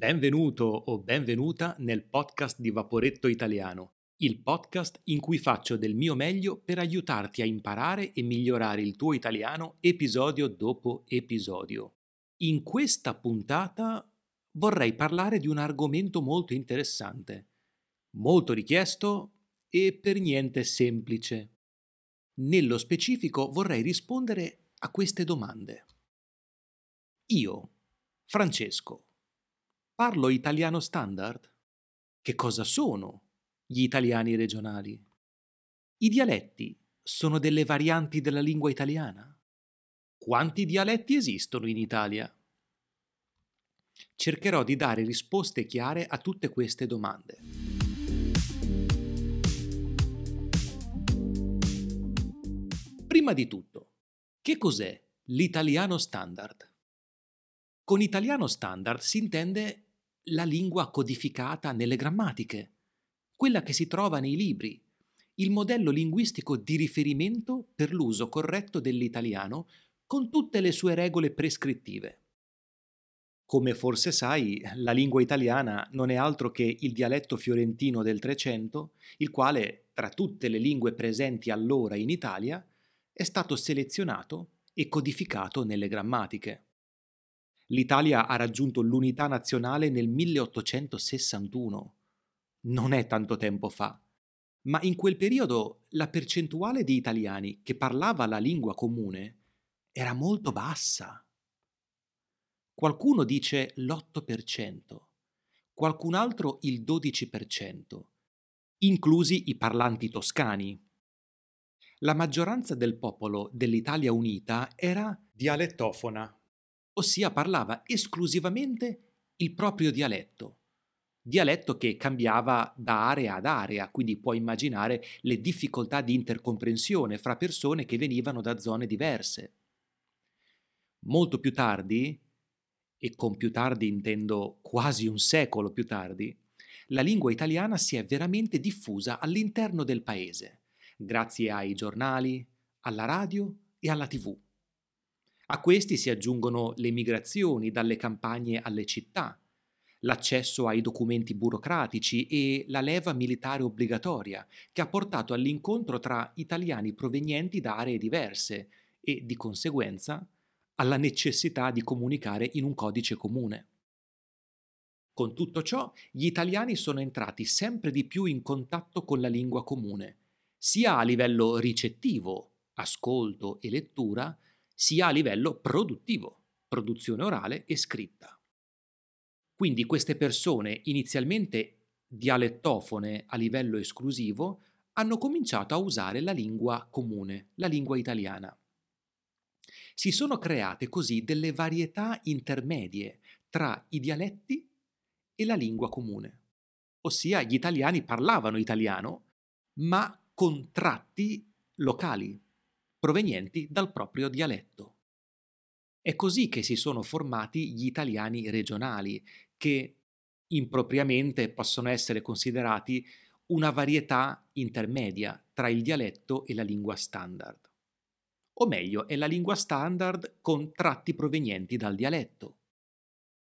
Benvenuto o benvenuta nel podcast di Vaporetto Italiano, il podcast in cui faccio del mio meglio per aiutarti a imparare e migliorare il tuo italiano episodio dopo episodio. In questa puntata vorrei parlare di un argomento molto interessante, molto richiesto e per niente semplice. Nello specifico vorrei rispondere a queste domande. Io, Francesco, Parlo italiano standard? Che cosa sono gli italiani regionali? I dialetti sono delle varianti della lingua italiana? Quanti dialetti esistono in Italia? Cercherò di dare risposte chiare a tutte queste domande. Prima di tutto, che cos'è l'italiano standard? Con italiano standard si intende la lingua codificata nelle grammatiche, quella che si trova nei libri, il modello linguistico di riferimento per l'uso corretto dell'italiano con tutte le sue regole prescrittive. Come forse sai, la lingua italiana non è altro che il dialetto fiorentino del Trecento, il quale, tra tutte le lingue presenti allora in Italia, è stato selezionato e codificato nelle grammatiche. L'Italia ha raggiunto l'unità nazionale nel 1861. Non è tanto tempo fa. Ma in quel periodo la percentuale di italiani che parlava la lingua comune era molto bassa. Qualcuno dice l'8%, qualcun altro il 12%, inclusi i parlanti toscani. La maggioranza del popolo dell'Italia unita era dialettofona ossia parlava esclusivamente il proprio dialetto. Dialetto che cambiava da area ad area, quindi puoi immaginare le difficoltà di intercomprensione fra persone che venivano da zone diverse. Molto più tardi, e con più tardi intendo quasi un secolo più tardi, la lingua italiana si è veramente diffusa all'interno del paese, grazie ai giornali, alla radio e alla tv. A questi si aggiungono le migrazioni dalle campagne alle città, l'accesso ai documenti burocratici e la leva militare obbligatoria, che ha portato all'incontro tra italiani provenienti da aree diverse e, di conseguenza, alla necessità di comunicare in un codice comune. Con tutto ciò, gli italiani sono entrati sempre di più in contatto con la lingua comune, sia a livello ricettivo, ascolto e lettura, sia a livello produttivo, produzione orale e scritta. Quindi queste persone, inizialmente dialettofone a livello esclusivo, hanno cominciato a usare la lingua comune, la lingua italiana. Si sono create così delle varietà intermedie tra i dialetti e la lingua comune. Ossia gli italiani parlavano italiano, ma con tratti locali, provenienti dal proprio dialetto. È così che si sono formati gli italiani regionali, che impropriamente possono essere considerati una varietà intermedia tra il dialetto e la lingua standard. O meglio, è la lingua standard con tratti provenienti dal dialetto.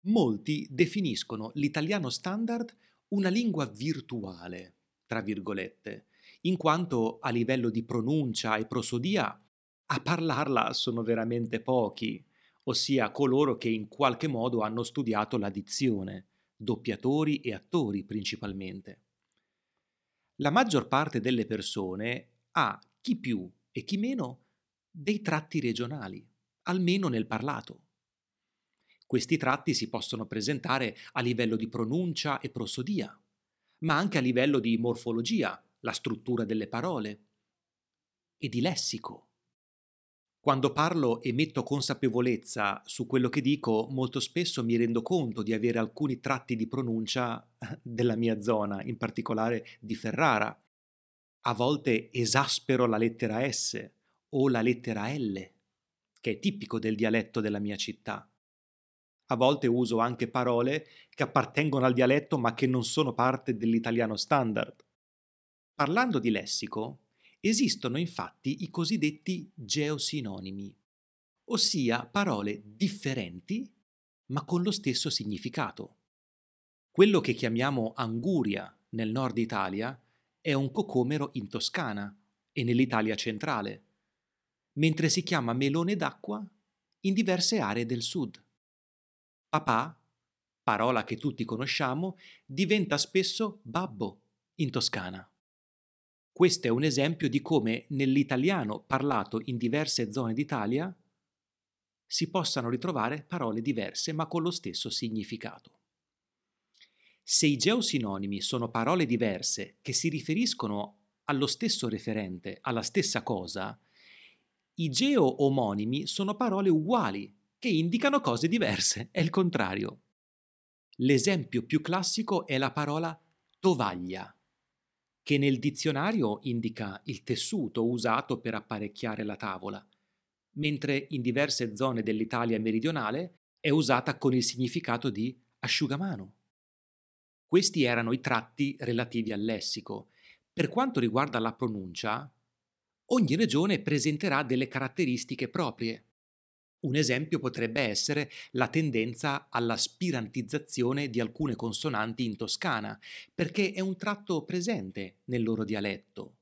Molti definiscono l'italiano standard una lingua virtuale, tra virgolette, in quanto a livello di pronuncia e prosodia a parlarla sono veramente pochi, ossia coloro che in qualche modo hanno studiato la dizione, doppiatori e attori principalmente. La maggior parte delle persone ha, chi più e chi meno, dei tratti regionali, almeno nel parlato. Questi tratti si possono presentare a livello di pronuncia e prosodia, ma anche a livello di morfologia, la struttura delle parole e di lessico. Quando parlo e metto consapevolezza su quello che dico, molto spesso mi rendo conto di avere alcuni tratti di pronuncia della mia zona, in particolare di Ferrara. A volte esaspero la lettera S o la lettera L, che è tipico del dialetto della mia città. A volte uso anche parole che appartengono al dialetto ma che non sono parte dell'italiano standard. Parlando di lessico, esistono infatti i cosiddetti geosinonimi, ossia parole differenti ma con lo stesso significato. Quello che chiamiamo anguria nel nord Italia è un cocomero in Toscana e nell'Italia centrale, mentre si chiama melone d'acqua in diverse aree del sud. Papà, parola che tutti conosciamo, diventa spesso babbo in Toscana. Questo è un esempio di come nell'italiano parlato in diverse zone d'Italia si possano ritrovare parole diverse ma con lo stesso significato. Se i geosinonimi sono parole diverse che si riferiscono allo stesso referente, alla stessa cosa, i geo-omonimi sono parole uguali che indicano cose diverse, è il contrario. L'esempio più classico è la parola tovaglia, che nel dizionario indica il tessuto usato per apparecchiare la tavola, mentre in diverse zone dell'Italia meridionale è usata con il significato di asciugamano. Questi erano i tratti relativi al lessico. Per quanto riguarda la pronuncia, ogni regione presenterà delle caratteristiche proprie. Un esempio potrebbe essere la tendenza alla spirantizzazione di alcune consonanti in toscana, perché è un tratto presente nel loro dialetto.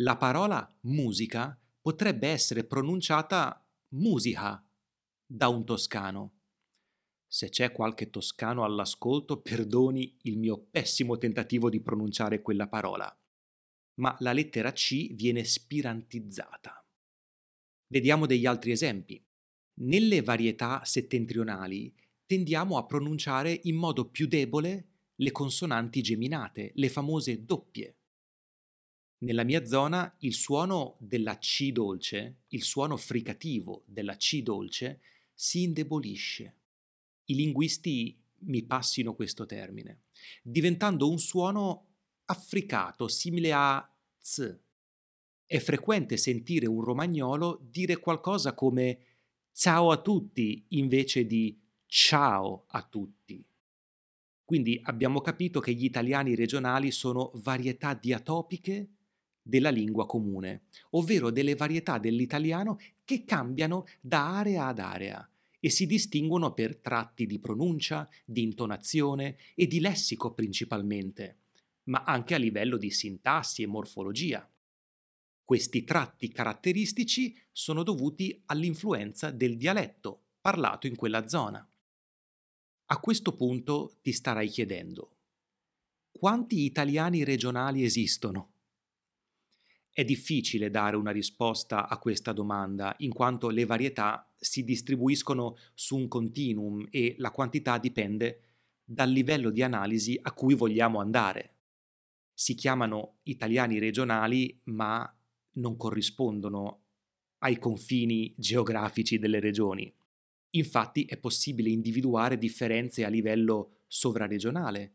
La parola musica potrebbe essere pronunciata musica da un toscano. Se c'è qualche toscano all'ascolto, perdoni il mio pessimo tentativo di pronunciare quella parola. Ma la lettera C viene spirantizzata. Vediamo degli altri esempi. Nelle varietà settentrionali tendiamo a pronunciare in modo più debole le consonanti geminate, le famose doppie. Nella mia zona il suono della C dolce, il suono fricativo della C dolce, si indebolisce. I linguisti mi passino questo termine, diventando un suono affricato, simile a z. È frequente sentire un romagnolo dire qualcosa come ciao a tutti invece di ciao a tutti. Quindi abbiamo capito che gli italiani regionali sono varietà diatopiche della lingua comune, ovvero delle varietà dell'italiano che cambiano da area ad area e si distinguono per tratti di pronuncia, di intonazione e di lessico principalmente, ma anche a livello di sintassi e morfologia. Questi tratti caratteristici sono dovuti all'influenza del dialetto parlato in quella zona. A questo punto ti starai chiedendo, quanti italiani regionali esistono? È difficile dare una risposta a questa domanda, in quanto le varietà si distribuiscono su un continuum e la quantità dipende dal livello di analisi a cui vogliamo andare. Si chiamano italiani regionali, ma non corrispondono ai confini geografici delle regioni. Infatti è possibile individuare differenze a livello sovraregionale,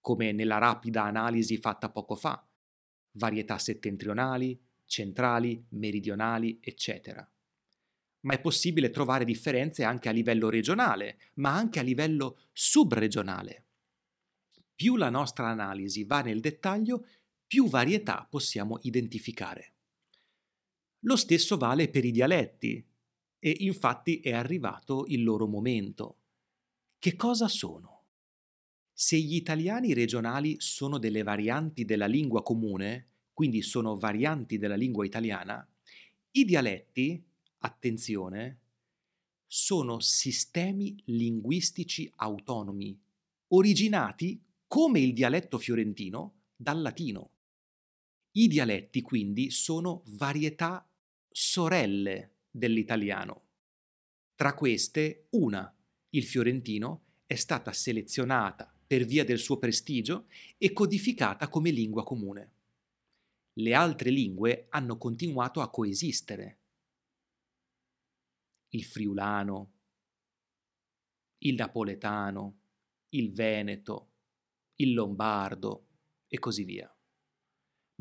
come nella rapida analisi fatta poco fa varietà settentrionali, centrali, meridionali, eccetera. Ma è possibile trovare differenze anche a livello regionale, ma anche a livello subregionale. Più la nostra analisi va nel dettaglio, più varietà possiamo identificare. Lo stesso vale per i dialetti, e infatti è arrivato il loro momento. Che cosa sono? Se gli italiani regionali sono delle varianti della lingua comune, quindi sono varianti della lingua italiana, i dialetti, attenzione, sono sistemi linguistici autonomi, originati, come il dialetto fiorentino, dal latino. I dialetti quindi sono varietà sorelle dell'italiano. Tra queste, una, il fiorentino, è stata selezionata per via del suo prestigio e codificata come lingua comune. Le altre lingue hanno continuato a coesistere. Il friulano, il napoletano, il veneto, il lombardo e così via,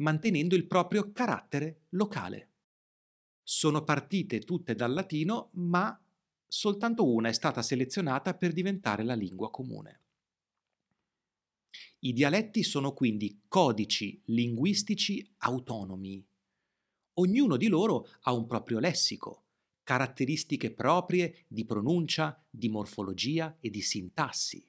mantenendo il proprio carattere locale. Sono partite tutte dal latino, ma soltanto una è stata selezionata per diventare la lingua comune. I dialetti sono quindi codici linguistici autonomi. Ognuno di loro ha un proprio lessico, caratteristiche proprie di pronuncia, di morfologia e di sintassi.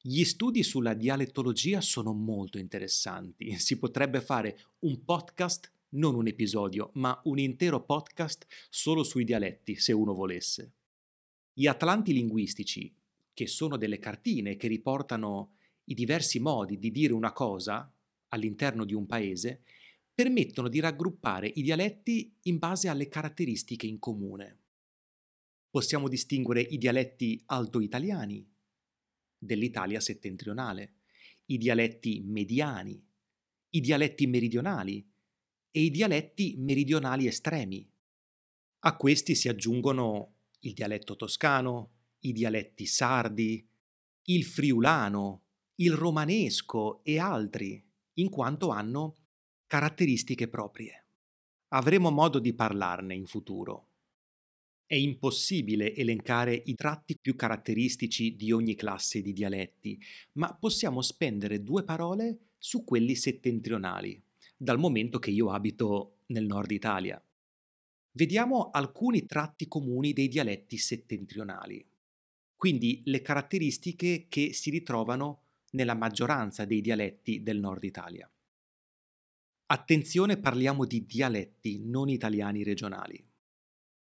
Gli studi sulla dialettologia sono molto interessanti. Si potrebbe fare un podcast, non un episodio, ma un intero podcast solo sui dialetti, se uno volesse. Gli atlanti linguistici, che sono delle cartine che riportano i diversi modi di dire una cosa all'interno di un paese, permettono di raggruppare i dialetti in base alle caratteristiche in comune. Possiamo distinguere i dialetti alto-italiani dell'Italia settentrionale, i dialetti mediani, i dialetti meridionali e i dialetti meridionali estremi. A questi si aggiungono il dialetto toscano, i dialetti sardi, il friulano, il romanesco e altri, in quanto hanno caratteristiche proprie. Avremo modo di parlarne in futuro. È impossibile elencare i tratti più caratteristici di ogni classe di dialetti, ma possiamo spendere due parole su quelli settentrionali, dal momento che io abito nel nord Italia. Vediamo alcuni tratti comuni dei dialetti settentrionali, quindi le caratteristiche che si ritrovano nella maggioranza dei dialetti del nord Italia. Attenzione, parliamo di dialetti non italiani regionali.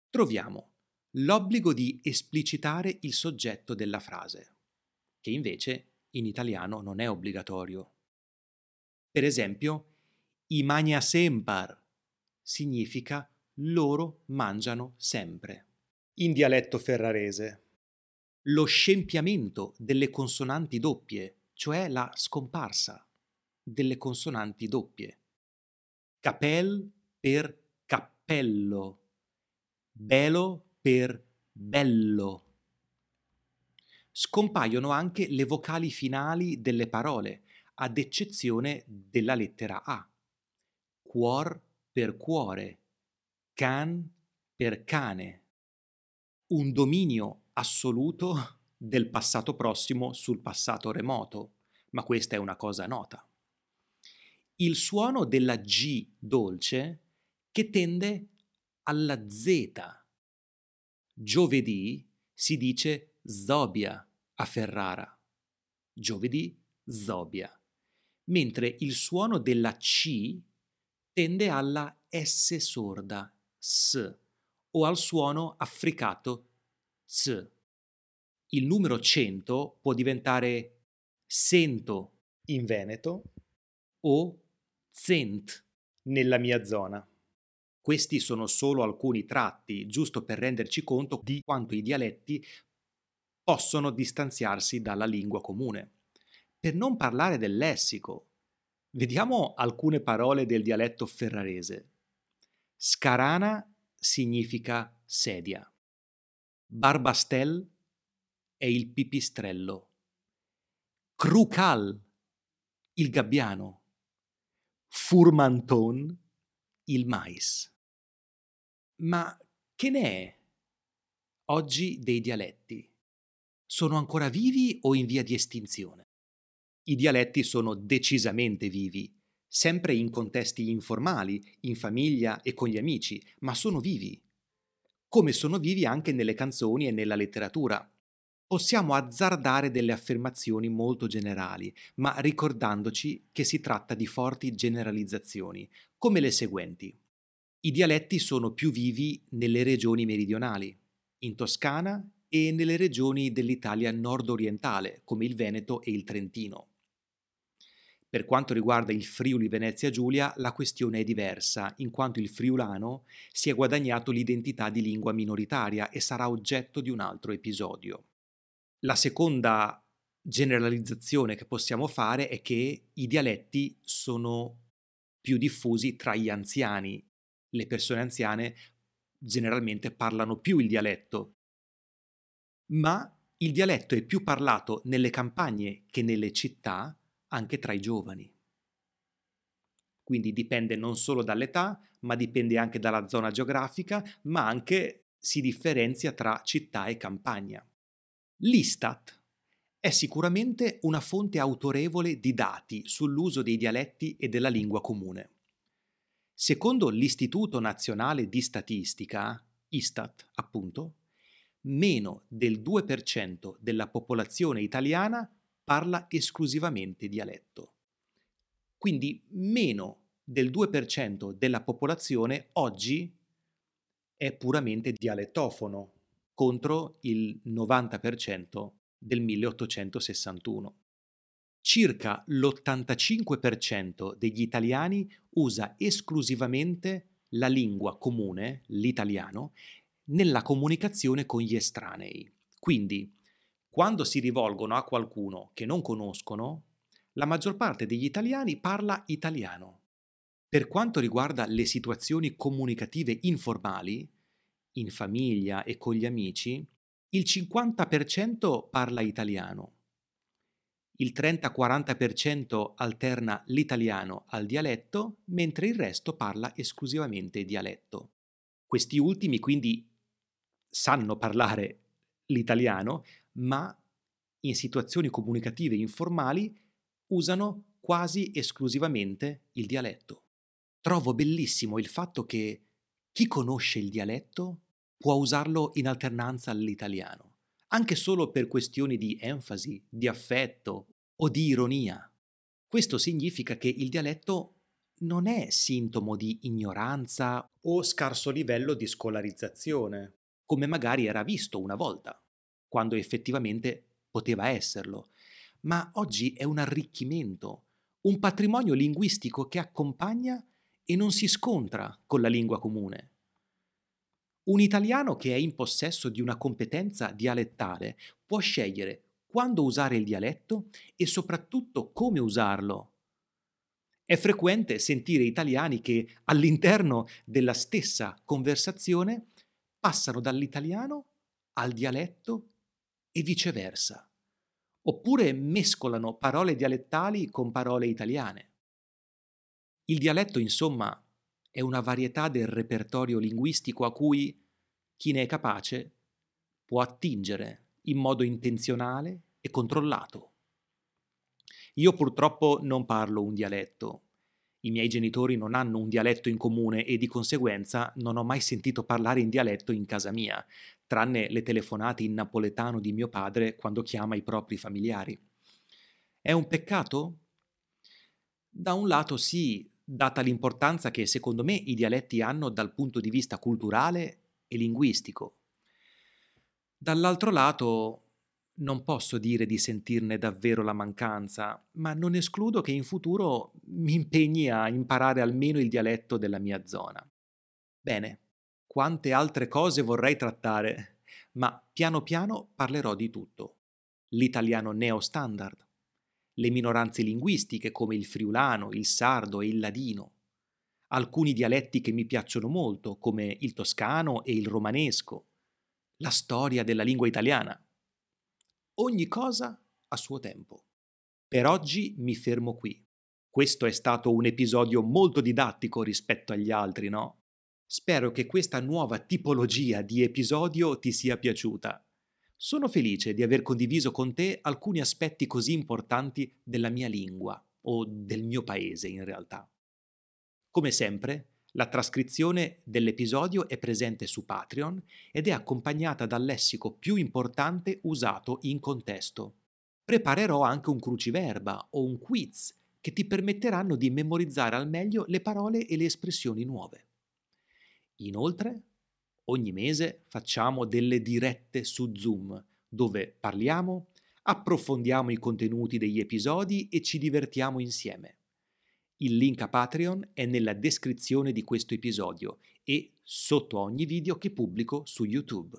Troviamo l'obbligo di esplicitare il soggetto della frase, che invece in italiano non è obbligatorio. Per esempio, i magna sempar significa loro mangiano sempre. In dialetto ferrarese, lo scempiamento delle consonanti doppie, cioè la scomparsa delle consonanti doppie capel per cappello, belo per bello. Scompaiono anche le vocali finali delle parole, ad eccezione della lettera A. Cuor per cuore, can per cane. Un dominio assoluto del passato prossimo sul passato remoto, ma questa è una cosa nota il suono della G dolce che tende alla Z. Giovedì si dice Zobia a Ferrara. Giovedì, Zobia. Mentre il suono della C tende alla S sorda, S, o al suono affricato Z. Il numero 100 può diventare sento in Veneto o Zent nella mia zona. Questi sono solo alcuni tratti, giusto per renderci conto di quanto i dialetti possono distanziarsi dalla lingua comune. Per non parlare del lessico, vediamo alcune parole del dialetto ferrarese. Scarana significa sedia. Barbastel è il pipistrello. Crucal, il gabbiano. Furmanton il mais. Ma che ne è oggi dei dialetti? Sono ancora vivi o in via di estinzione? I dialetti sono decisamente vivi, sempre in contesti informali, in famiglia e con gli amici, ma sono vivi. Come sono vivi anche nelle canzoni e nella letteratura possiamo azzardare delle affermazioni molto generali, ma ricordandoci che si tratta di forti generalizzazioni, come le seguenti. I dialetti sono più vivi nelle regioni meridionali, in Toscana e nelle regioni dell'Italia nord-orientale, come il Veneto e il Trentino. Per quanto riguarda il Friuli Venezia Giulia, la questione è diversa, in quanto il friulano si è guadagnato l'identità di lingua minoritaria e sarà oggetto di un altro episodio. La seconda generalizzazione che possiamo fare è che i dialetti sono più diffusi tra gli anziani. Le persone anziane generalmente parlano più il dialetto, ma il dialetto è più parlato nelle campagne che nelle città anche tra i giovani. Quindi dipende non solo dall'età, ma dipende anche dalla zona geografica, ma anche si differenzia tra città e campagna. L'Istat è sicuramente una fonte autorevole di dati sull'uso dei dialetti e della lingua comune. Secondo l'Istituto Nazionale di Statistica, Istat appunto, meno del 2% della popolazione italiana parla esclusivamente dialetto. Quindi meno del 2% della popolazione oggi è puramente dialettofono contro il 90% del 1861. Circa l'85% degli italiani usa esclusivamente la lingua comune, l'italiano, nella comunicazione con gli estranei. Quindi, quando si rivolgono a qualcuno che non conoscono, la maggior parte degli italiani parla italiano. Per quanto riguarda le situazioni comunicative informali, in famiglia e con gli amici, il 50% parla italiano, il 30-40% alterna l'italiano al dialetto, mentre il resto parla esclusivamente dialetto. Questi ultimi quindi sanno parlare l'italiano, ma in situazioni comunicative informali usano quasi esclusivamente il dialetto. Trovo bellissimo il fatto che chi conosce il dialetto può usarlo in alternanza all'italiano, anche solo per questioni di enfasi, di affetto o di ironia. Questo significa che il dialetto non è sintomo di ignoranza o scarso livello di scolarizzazione, come magari era visto una volta, quando effettivamente poteva esserlo, ma oggi è un arricchimento, un patrimonio linguistico che accompagna e non si scontra con la lingua comune. Un italiano che è in possesso di una competenza dialettale può scegliere quando usare il dialetto e soprattutto come usarlo. È frequente sentire italiani che all'interno della stessa conversazione passano dall'italiano al dialetto e viceversa, oppure mescolano parole dialettali con parole italiane. Il dialetto, insomma, è una varietà del repertorio linguistico a cui chi ne è capace può attingere in modo intenzionale e controllato. Io purtroppo non parlo un dialetto. I miei genitori non hanno un dialetto in comune e di conseguenza non ho mai sentito parlare in dialetto in casa mia, tranne le telefonate in napoletano di mio padre quando chiama i propri familiari. È un peccato? Da un lato sì, data l'importanza che secondo me i dialetti hanno dal punto di vista culturale e linguistico. Dall'altro lato non posso dire di sentirne davvero la mancanza, ma non escludo che in futuro mi impegni a imparare almeno il dialetto della mia zona. Bene, quante altre cose vorrei trattare, ma piano piano parlerò di tutto. L'italiano neo-standard, le minoranze linguistiche come il friulano, il sardo e il ladino, alcuni dialetti che mi piacciono molto come il toscano e il romanesco, la storia della lingua italiana ogni cosa a suo tempo. Per oggi mi fermo qui. Questo è stato un episodio molto didattico rispetto agli altri, no? Spero che questa nuova tipologia di episodio ti sia piaciuta. Sono felice di aver condiviso con te alcuni aspetti così importanti della mia lingua, o del mio paese in realtà. Come sempre, la trascrizione dell'episodio è presente su Patreon ed è accompagnata dal lessico più importante usato in contesto. Preparerò anche un cruciverba o un quiz che ti permetteranno di memorizzare al meglio le parole e le espressioni nuove. Inoltre, ogni mese facciamo delle dirette su Zoom, dove parliamo, approfondiamo i contenuti degli episodi e ci divertiamo insieme. Il link a Patreon è nella descrizione di questo episodio e sotto ogni video che pubblico su YouTube.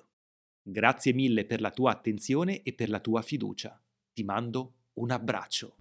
Grazie mille per la tua attenzione e per la tua fiducia. Ti mando un abbraccio.